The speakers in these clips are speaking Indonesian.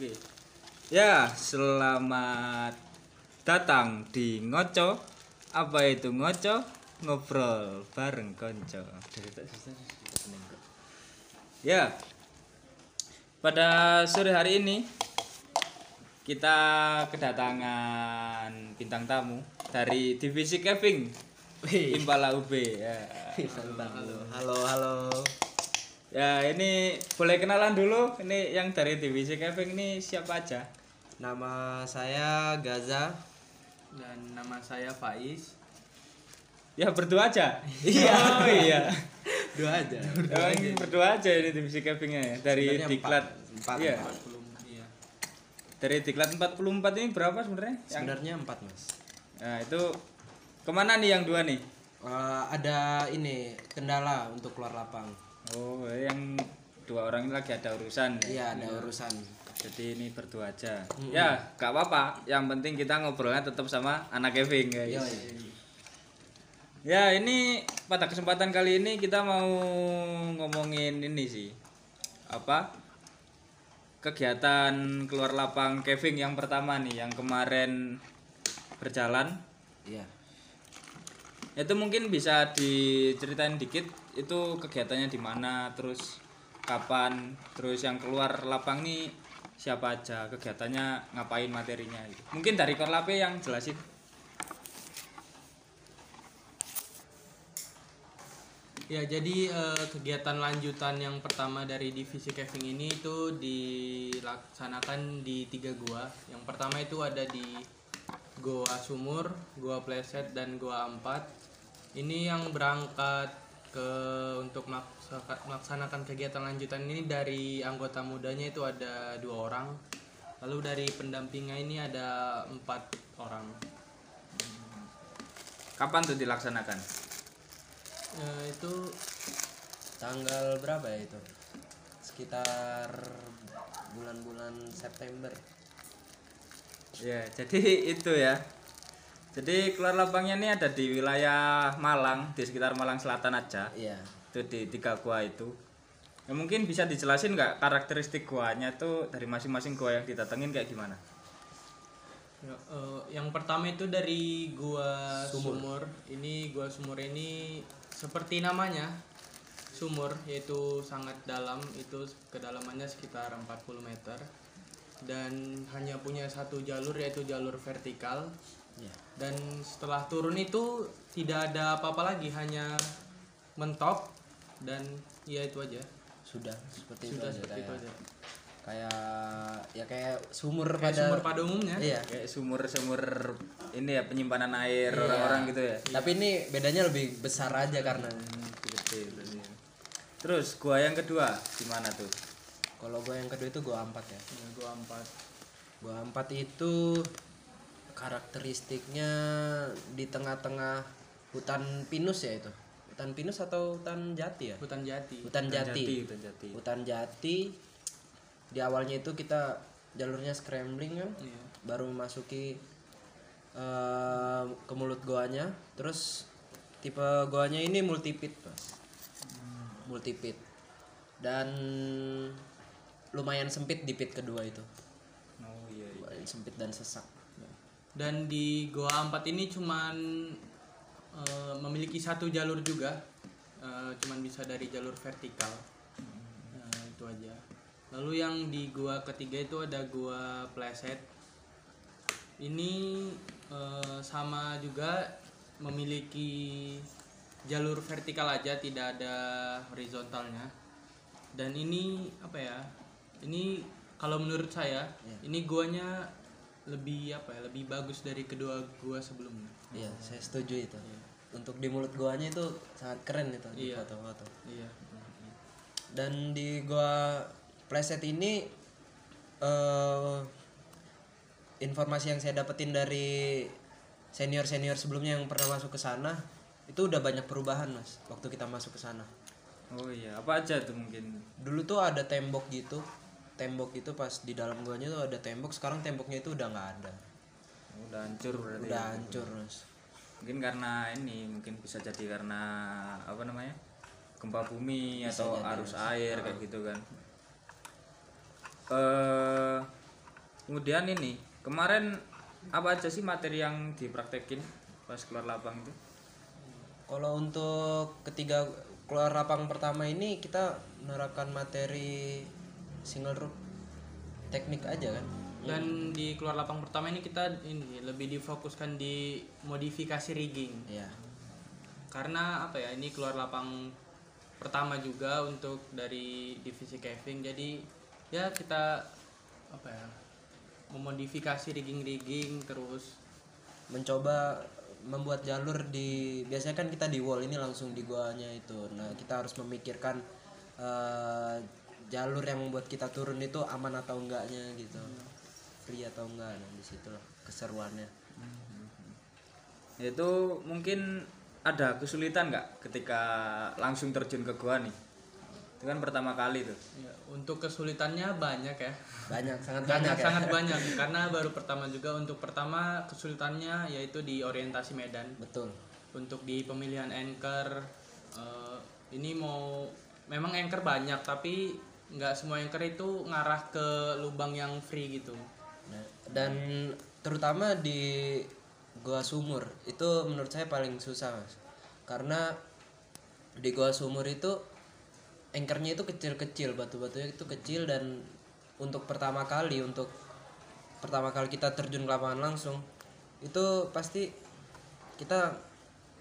Oke. Ya, selamat datang di Ngoco. Apa itu Ngoco? Ngobrol bareng konco. Ya. Pada sore hari ini kita kedatangan bintang tamu dari divisi Keving Impala UB ya. Halo, halo, halo. Ya, ini boleh kenalan dulu. Ini yang dari divisi Keving ini siapa aja? Nama saya Gaza. dan nama saya Faiz Ya berdua aja. Iya. Oh iya. Dua aja. Emang berdua aja ini divisi Kevingnya ya. Dari Sebenarnya diklat. empat. Empat, Iya. empat. belum iya Dari diklat 44 ini berapa sebenarnya? Yang- Sebenarnya empat mas. Nah, itu ke mana nih yang dua nih? Eh, ada ini kendala untuk keluar lapang. Oh, yang dua orang ini lagi ada urusan. ya? Iya, ada urusan. Jadi ini berdua aja. Ya, gak apa-apa. Yang penting kita ngobrolnya tetap sama anak Keving guys. Yo, Ya ini pada kesempatan kali ini kita mau ngomongin ini sih apa kegiatan keluar lapang Kevin yang pertama nih yang kemarin berjalan Iya. itu mungkin bisa diceritain dikit itu kegiatannya di mana terus kapan terus yang keluar lapang nih siapa aja kegiatannya ngapain materinya gitu. mungkin dari Korlape yang jelasin. Ya jadi eh, kegiatan lanjutan yang pertama dari divisi caving ini itu dilaksanakan di tiga gua. Yang pertama itu ada di goa sumur goa pleset dan goa ampat ini yang berangkat ke untuk melaksa- melaksanakan kegiatan lanjutan ini dari anggota mudanya itu ada dua orang lalu dari pendampingnya ini ada empat orang kapan tuh dilaksanakan Eh, itu Tanggal berapa ya itu? Sekitar bulan-bulan September. Ya, jadi itu ya. Jadi keluar lapangnya ini ada di wilayah Malang, di sekitar Malang Selatan aja. Iya. Itu di tiga gua itu. Ya, mungkin bisa dijelasin nggak karakteristik guanya tuh dari masing-masing gua yang didatengin kayak gimana? Ya, eh, yang pertama itu dari gua sumur. Ini gua sumur ini seperti namanya sumur yaitu sangat dalam itu kedalamannya sekitar 40 meter dan hanya punya satu jalur yaitu jalur vertikal Iya. dan setelah turun itu tidak ada apa-apa lagi hanya mentok dan ya itu aja Sudah seperti sudah itu aja seperti itu kayak, aja kayak ya kayak sumur kayak pada sumur pada umumnya Iya. Kayak sumur-sumur ini ya penyimpanan air Iya. orang-orang gitu ya. Tapi ini bedanya lebih besar aja karena Gede berarti. Terus gua yang kedua gimana tuh? kalau gue yang kedua itu gue empat ya. Ya, gua empat Gue empat itu karakteristiknya di tengah-tengah hutan pinus ya itu. Hutan pinus atau hutan jati ya? hutan jati Hutan jati. Hutan jati. Hutan jati. Di awalnya itu kita jalurnya scrambling kan, Iya. baru memasuki eh, ke mulut goanya. Terus tipe goanya ini multipit, Mas. Multipit. Dan lumayan sempit di pit kedua itu. Oh iya. iya. Lumayan sempit dan sesak. Dan di Goa 4 ini cuman eh, memiliki satu jalur juga. Eh, cuman bisa dari jalur vertikal. Eh, itu aja. Lalu yang di gua ketiga itu ada gua pleset. Ini eh, sama juga memiliki jalur vertikal aja tidak ada horizontalnya. Dan ini apa ya ini kalau menurut saya ini guanya lebih apa ya lebih bagus dari kedua gua sebelumnya Iya, saya setuju itu. Untuk di mulut goanya itu sangat keren itu di Iya. foto-foto. iya Dan di gua preset ini eh informasi yang saya dapetin dari senior-senior sebelumnya yang pernah masuk ke sana itu udah banyak perubahan mas waktu kita masuk ke sana. Oh iya, apa aja tuh mungkin? Dulu tuh ada tembok gitu, tembok itu pas di dalam guanya tuh ada tembok. Sekarang temboknya itu udah nggak ada, Udah hancur berarti. udah ya? hancur mas. Mungkin karena ini, mungkin bisa jadi karena apa namanya? gempa bumi atau arus air kayak gitu kan. Eh kemudian ini kemarin apa aja sih materi yang dipraktekin pas keluar lapang itu Kalau untuk ketiga keluar lapang pertama ini kita menerapkan materi single rope teknik aja kan. dan di keluar lapang pertama ini kita ini lebih difokuskan di modifikasi rigging Iya. karena apa ya ini keluar lapang pertama juga untuk dari divisi caving jadi ya kita apa ya memodifikasi rigging rigging terus Mencoba membuat jalur di biasanya kan kita di wall ini langsung di guanya itu. Nah, kita harus memikirkan eh, jalur yang membuat kita turun itu aman atau enggaknya gitu. Free atau enggak. Nah, di situlah keseruannya. itu mungkin ada kesulitan nggak ketika langsung terjun ke gua nih itu kan pertama kali tuh ya, untuk kesulitannya banyak ya Banyak, sangat banyak banyak ya. sangat banyak karena baru pertama juga untuk pertama kesulitannya yaitu di orientasi medan Betul. untuk di pemilihan anchor eh, ini mau memang anchor banyak tapi nggak semua anchor itu ngarah ke lubang yang free gitu. Nah, dan terutama di Goa Sumur itu menurut saya paling susah mas. Karena di Goa Sumur itu anchornya itu kecil-kecil batu-batunya itu kecil dan untuk pertama kali untuk pertama kali kita terjun ke lapangan langsung itu pasti kita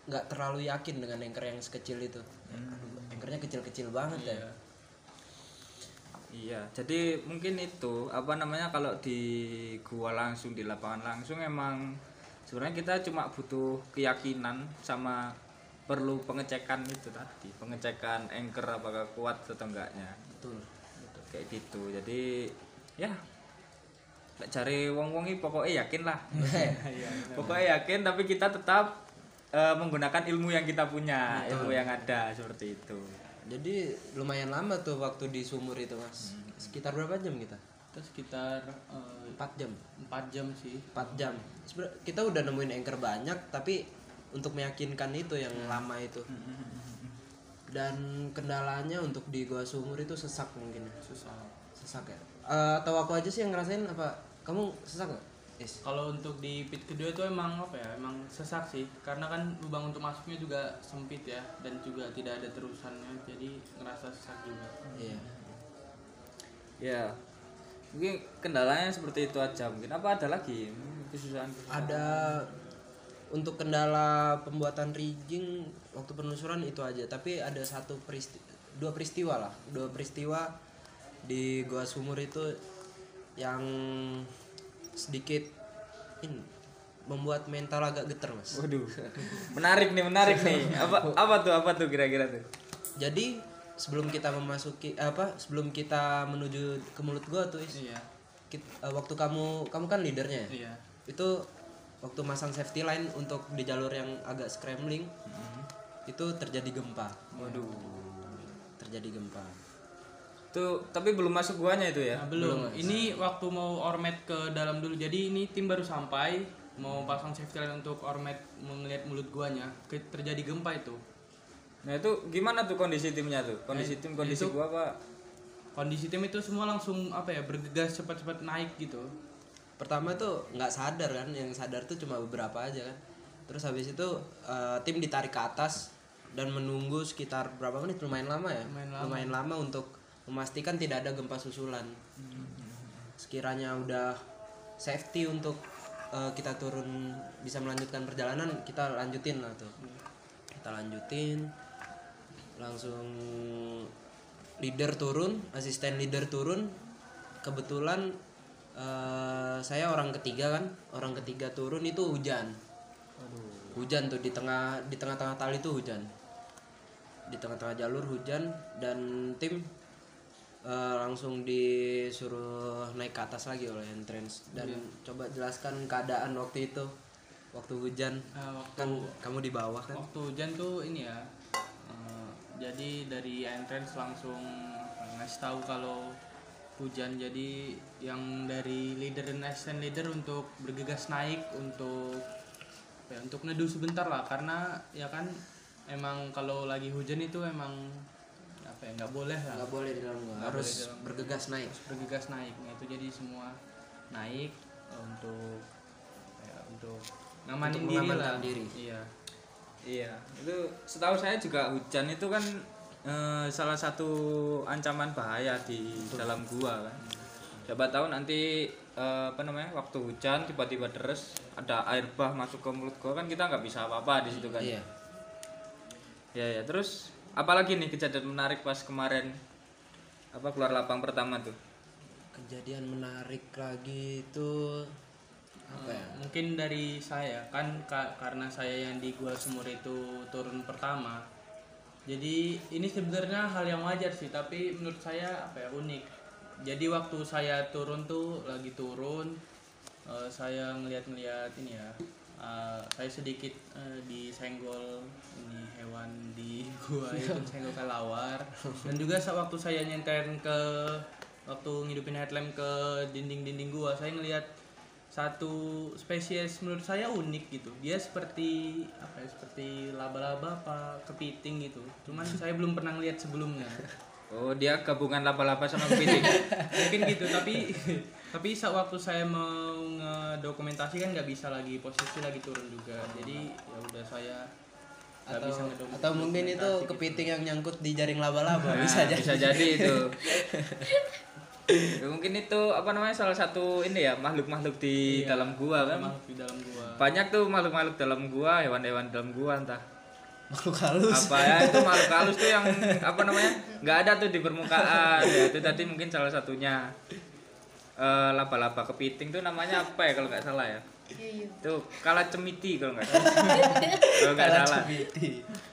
nggak terlalu yakin dengan anchor yang sekecil itu. Aduh, anchornya kecil-kecil banget ya iya jadi mungkin itu apa namanya kalau di gua langsung di lapangan langsung emang sebenarnya kita cuma butuh keyakinan sama perlu pengecekan itu tadi pengecekan anchor apakah kuat atau enggaknya. Betul kayak gitu jadi ya lek cari wong wong pokoknya yakin lah. Pokoknya yakin tapi kita tetap eh, menggunakan ilmu yang kita punya ilmu yang ada seperti itu Jadi lumayan lama tuh waktu di sumur itu mas. Sekitar berapa jam kita? itu sekitar eh, 4 jam. 4 jam sih 4 jam. Kita udah nemuin anchor banyak tapi untuk meyakinkan itu yang lama itu. Dan kendalanya untuk di gua sumur itu sesak mungkin ya. susah Sesak ya. Eh, atau aku aja sih yang ngerasain apa? Kamu sesak gak? Yes. kalau untuk di pit kedua itu emang apa ya emang sesak sih. Karena kan lubang untuk masuknya juga sempit ya dan juga tidak ada terusannya jadi ngerasa sesak juga. Iya. ya mungkin kendalanya seperti itu aja. Mungkin apa ada lagi Mungkin kesusahan Ada untuk kendala pembuatan rigging waktu penelusuran itu aja. Tapi ada satu peristi dua peristiwa lah. Dua peristiwa di gua sumur itu yang sedikit in, membuat mental agak geter mas. Waduh. Menarik nih menarik nih. Apa apa tuh apa tuh kira-kira tuh? Jadi sebelum kita memasuki apa sebelum kita menuju ke mulut gua tuh Is, iya. kit- eh, waktu kamu kamu kan leadernya ya? Iya. Itu waktu masang safety line untuk di jalur yang agak scrambling itu terjadi gempa. Waduh. Terjadi gempa tuh tapi belum masuk guanya itu ya Nah, belum. Ini waktu mau ormet ke dalam dulu. Jadi ini tim baru sampai mau pasang safety line untuk ormet melihat mulut guanya. Ke- terjadi gempa itu. nah itu gimana tuh kondisi timnya tuh kondisi tim kondisi itu- gua apa Kondisi tim itu semua langsung apa ya bergegas cepat-cepat naik gitu. pertama tuh nggak sadar kan yang sadar tuh cuma beberapa aja kan terus habis itu eh, tim ditarik ke atas dan menunggu sekitar berapa menit lumayan lama ya Lumayan lama. lama untuk memastikan tidak ada gempa susulan. Sekiranya udah safety untuk eh, kita turun bisa melanjutkan perjalanan kita lanjutin lah tuh. Kita lanjutin langsung leader turun asisten leader turun. Kebetulan eh, saya orang ketiga kan orang ketiga turun itu hujan. Hujan tuh di tengah di tengah-tengah tali itu hujan. Di tengah-tengah jalur hujan dan tim eh, langsung disuruh naik ke atas lagi oleh entrance. Dan coba jelaskan keadaan waktu itu waktu hujan. Nah, waktu kan kamu di bawah kan? waktu hujan tuh ini ya. eh, jadi dari entrance langsung ngasih tahu kalau hujan. Jadi yang dari leader dan assistant leader untuk bergegas naik untuk ya untuk neduh sebentar lah. Karena ya kan emang kalau lagi hujan itu emang apa ya nggak boleh lah nggak boleh di dalam gua harus boleh di dalam. bergegas naik harus bergegas naik nah itu jadi semua naik eh, untuk ya, untuk ngamanin Untuk diri lah diri. iya Iya, itu setahu saya juga hujan itu kan eh, salah satu ancaman bahaya di dalam gua kan. Siapa tahu nanti eh, apa namanya waktu hujan tiba-tiba deres ada air bah masuk ke mulut gua kan kita nggak bisa apa-apa di situ kan. Iya. Ya ya terus apalagi nih kejadian menarik pas kemarin apa keluar lapang pertama tuh. Kejadian menarik lagi itu apa ya? Eh, mungkin dari saya kan ka- karena saya yang di gua sumur itu turun pertama jadi ini sebenarnya hal yang wajar sih tapi menurut saya apa ya unik jadi waktu saya turun tuh lagi turun eh, saya ngeliat-ngeliat ini ya eh, saya sedikit eh, disenggol ini hewan di gua itu senggol kelawar dan juga sa- waktu saya nyenterin ke waktu ngidupin headlamp ke dinding-dinding gua saya ngeliat satu spesies menurut saya unik gitu. Dia seperti apa ya seperti laba-laba apa kepiting gitu. Cuman saya belum pernah lihat sebelumnya. Oh dia gabungan laba-laba sama kepiting. mungkin gitu tapi tapi saat waktu saya mau ngedokumentasi kan nggak bisa lagi posisi lagi turun juga jadi ya udah saya Atau, bisa atau mungkin itu gitu. kepiting yang nyangkut di jaring laba-laba Nah, bisa jadi. bisa jadi itu. Ya, mungkin itu apa namanya salah satu ini ya makhluk-makhluk di Iya, dalam gua kan. makhluk di dalam gua Banyak tuh makhluk-makhluk dalam gua, hewan-hewan dalam gua entah Makhluk halus. apa ya itu makhluk halus tuh yang apa namanya nggak ada tuh di permukaan ya itu tadi mungkin salah satunya Eh, laba-laba kepiting tuh namanya apa ya kalau nggak salah ya Iya, iya. itu kala cemiti kalau nggak salah kalau nggak Kalah salah cemiti.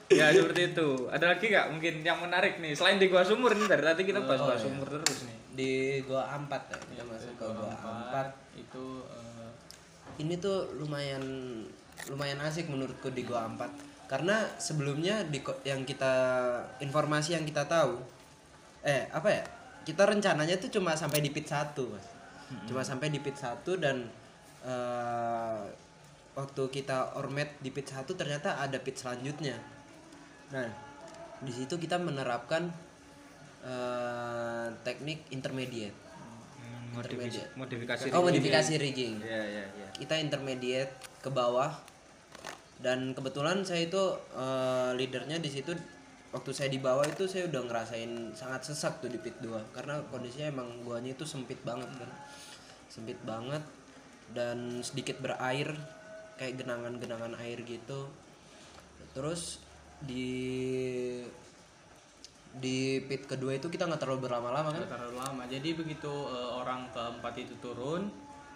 ya seperti itu ada lagi nggak mungkin yang menarik nih selain di gua sumur nih dari tadi kita bahas Oh, bahas iya. sumur terus nih Di gua ampat ya. Kita masuk ke gua ampat. itu eh, Ini tuh lumayan lumayan asik menurutku di gua ampat. Karena sebelumnya di yang kita informasi yang kita tahu eh apa ya? Kita rencananya tuh cuma sampai di pit 1, Mas. Cuma sampai di pit 1 dan eh, waktu kita ormet di pit 1 ternyata ada pit selanjutnya. Nah, di situ kita menerapkan eh, teknik intermediate. modifikasi modifikasi Oh, modifikasi rigging. ya ya ya Kita intermediate ke bawah dan kebetulan saya itu eh, leadernya di situ waktu saya di bawah itu saya udah ngerasain sangat sesak tuh di pit 2 karena kondisinya emang guanya itu sempit banget kan. Sempit banget dan sedikit berair kayak genangan-genangan air gitu. Terus di di pit kedua itu kita nggak terlalu berlama-lama kan? nggak terlalu lama jadi begitu eh, orang keempat itu turun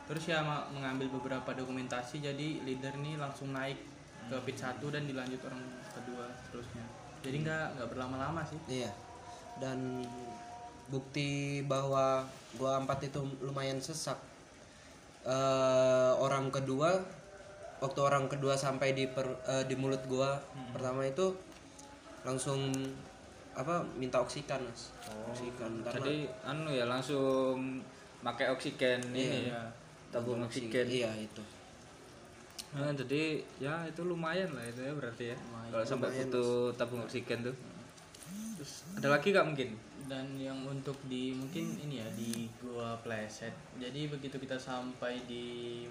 terus ya mengambil beberapa dokumentasi jadi leader nih langsung naik ke pit satu dan dilanjut orang kedua terusnya jadi nggak nggak berlama-lama sih. Iya. Dan bukti bahwa gua empat itu lumayan sesak. eh orang kedua waktu orang kedua sampai di per- eh, di mulut gua pertama itu langsung apa minta oksigen mas. Oksigen karena jadi anu ya langsung pakai oksigen ini ya tabung oksigen. Iya itu Nah, jadi ya itu lumayan lah itu ya berarti ya. Kalau sampai butuh tabung oksigen tuh. Terus ada lagi nggak mungkin? Dan yang untuk di mungkin ini ya di gua playset jadi begitu kita sampai di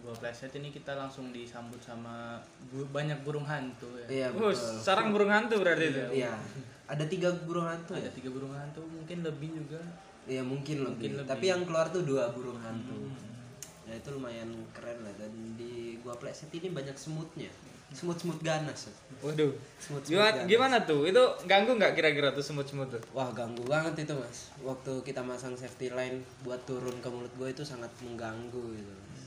gua playset ini kita langsung disambut sama bu- banyak burung hantu ya. Iya oh betul. sarang burung hantu berarti itu iya. Ada tiga burung hantu ya? ada tiga burung hantu mungkin lebih juga. Iya mungkin lebih. lebih. Tapi yang keluar tuh dua burung hantu. Ya itu lumayan keren lah. Dan di gua playset ini banyak semutnya. Semut-semut ganas. waduh Semut-semut gimana, ganas. gimana tuh itu ganggu nggak kira-kira tuh semut-semut tuh Wah ganggu banget itu mas. Waktu kita masang safety line buat turun ke mulut gua itu sangat mengganggu gitu. Mas.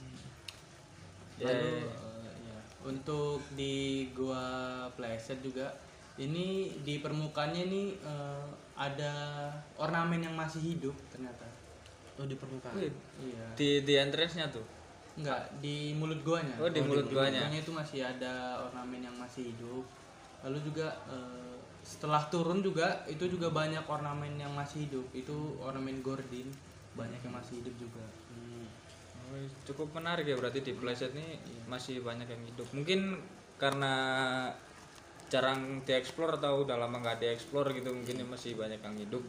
ya, Lalu eh, ya, untuk di gua playset juga ini di permukaannya nih eh, ada ornamen yang masih hidup ternyata. Oh di permukaan. Iya. di di entrance-nya tuh Enggak, di mulut guanya. Oh, di mulut guanya. itu masih ada ornamen yang masih hidup. Lalu juga eh, setelah turun juga itu juga banyak ornamen yang masih hidup. Itu ornamen gordin banyak yang masih hidup juga. Hmm. Oh, cukup menarik ya berarti di playset ini masih banyak yang hidup mungkin karena jarang dieksplor atau udah lama nggak dieksplor gitu mungkin masih banyak yang hidup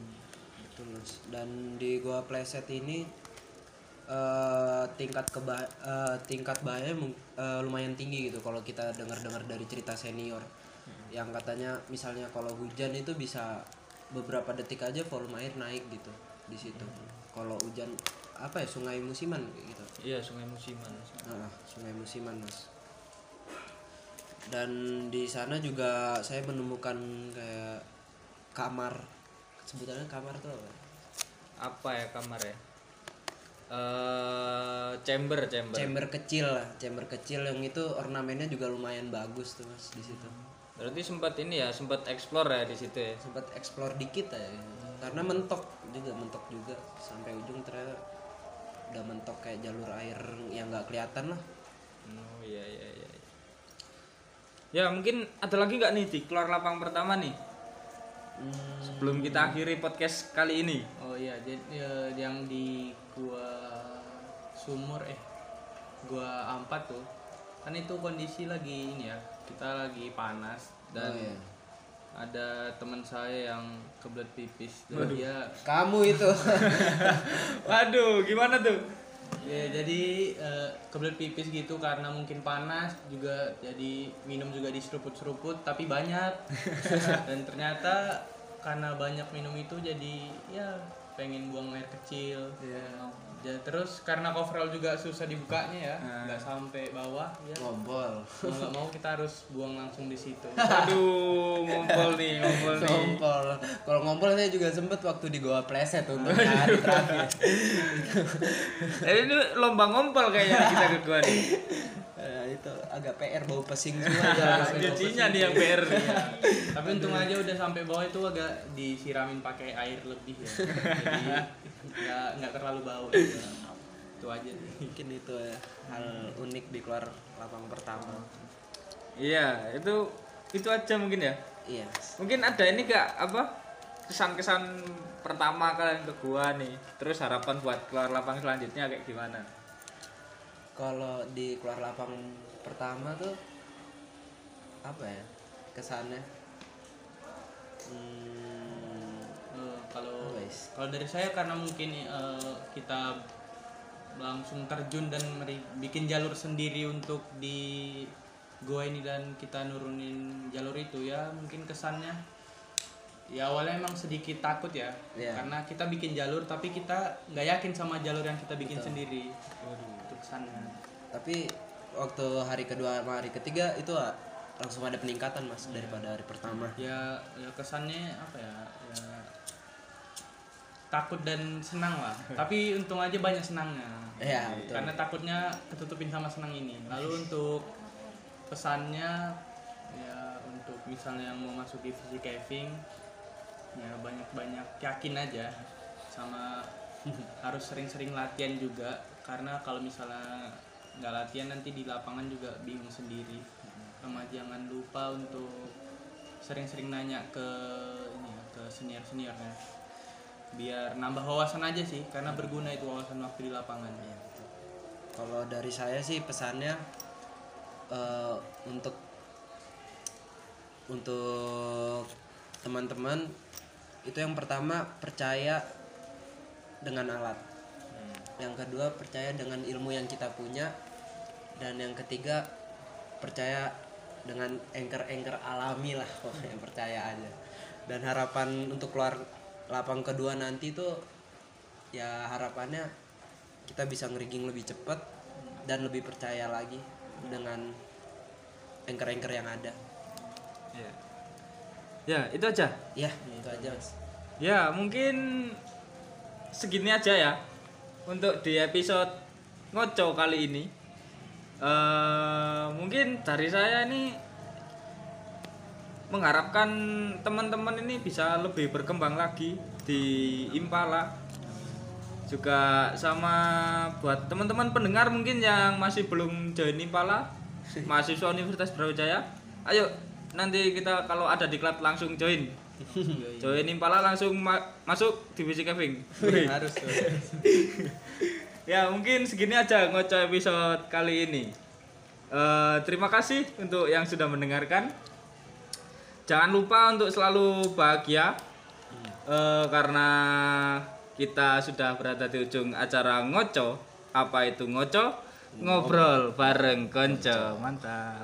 Betul mas. Dan di gua playset ini eh tingkat keba eh, tingkat bahaya eh, lumayan tinggi gitu kalau kita dengar-dengar dari cerita senior. Yang katanya misalnya kalau hujan itu bisa beberapa detik aja volume air naik gitu di situ. Kalau hujan apa ya sungai musiman gitu. Iya, sungai musiman. Nah, sungai musiman mas. Dan di sana juga saya menemukan kayak kamar. Sebutannya kamar tuh apa? Apa ya kamar ya? Eh, chamber, chamber. chamber kecil lah chamber kecil yang itu ornamennya juga lumayan bagus tuh mas di situ Berarti sempat ini ya, sempat explore ya di situ ya. sempat explore dikit ya karena mentok juga mentok juga sampai ujung ternyata udah mentok kayak jalur air yang nggak kelihatan lah Oh iya iya iya. iya. Ya mungkin ada lagi nggak nih di keluar lapang pertama nih Hmm, sebelum kita akhiri podcast kali ini. Oh iya, jadi eh, yang di gua sumur eh gua ampat tuh. Kan itu kondisi lagi ini ya kita lagi panas dan Oh, iya. ada teman saya yang kebelet pipis. Dan dia kamu itu. Waduh, gimana tuh? ya jadi eh, kebelet pipis gitu karena mungkin panas juga jadi minum juga diseruput-seruput tapi banyak. Dan ternyata karena banyak minum itu jadi ya pengen buang air kecil. Ya, terus karena coverall juga susah dibukanya ya nggak sampai bawah ya. Ngobrol mau nggak mau kita harus buang langsung di situ. Aduh, ngumpul nih, ngumpul nih. ngompol kalau ngompol saya juga sempet waktu di goa pleset untuk hari terakhir. Eh, ini lomba ngompol kayaknya kita ke gua nih. Itu agak PR bau pesing semua ya. Cucinya nih yang PR. tapi untung aja udah sampai bawah itu agak disiramin pakai air lebih ya jadi nggak nggak terlalu bau ya. itu aja mungkin itu ya hal unik di keluar lapang pertama Iya, itu itu aja mungkin ya. iya Mungkin ada ini gak apa kesan-kesan pertama kalian ke gua nih. Terus harapan buat keluar lapang selanjutnya kayak gimana? Kalau di keluar lapang pertama tuh apa ya kesannya hmm, Eh, kalau Guys. kalau dari saya karena mungkin eh, kita langsung terjun dan meri- bikin jalur sendiri untuk di gua ini dan kita nurunin jalur itu ya mungkin kesannya ya awalnya emang sedikit takut ya Iya. karena kita bikin jalur tapi kita nggak yakin sama jalur yang kita bikin sendiri itu kesannya tapi waktu hari kedua sama hari ketiga itu ah, langsung ada peningkatan mas daripada hari pertama. Ya ya kesannya apa ya ya takut dan senang lah. Tapi untung aja banyak senangnya. Iya, betul. karena takutnya ketutupin sama senang ini. Lalu untuk pesannya ya untuk misalnya yang mau masuk divisi caving ya banyak-banyak yakin aja sama harus sering-sering latihan juga karena kalau misalnya nggak latihan nanti di lapangan juga bingung sendiri sama jangan lupa untuk sering-sering nanya ke ini ya, ke senior seniornya biar nambah wawasan aja sih karena berguna itu wawasan waktu di lapangan betul. Kalau dari saya sih pesannya eh, untuk untuk teman-teman itu yang pertama percaya dengan alat. Yang kedua percaya dengan ilmu yang kita punya dan yang ketiga percaya dengan anchor-anchor alami lah pokoknya percaya aja. Dan harapan untuk keluar lapang kedua nanti tuh ya harapannya kita bisa ngerigging lebih cepat dan lebih percaya lagi dengan anchor-anchor yang ada. Ya. Ya, itu aja. Ya, itu aja mas. Ya, mungkin segini aja ya untuk di episode ngoco kali ini. eh mungkin dari saya ini mengharapkan teman-teman ini bisa lebih berkembang lagi di Impala. Juga sama buat teman-teman pendengar mungkin yang masih belum join Impala, mahasiswa Universitas Brawijaya. Ayo nanti kita kalau ada di klub langsung join. Join Impala langsung ma- masuk divisi. Wih. harus tuh. ya mungkin segini aja ngoco episode kali ini. Eh, terima kasih untuk yang sudah mendengarkan. Jangan lupa untuk selalu bahagia Eh, karena kita sudah berada di ujung acara ngoco apa itu ngoco ngobrol bareng konco mantap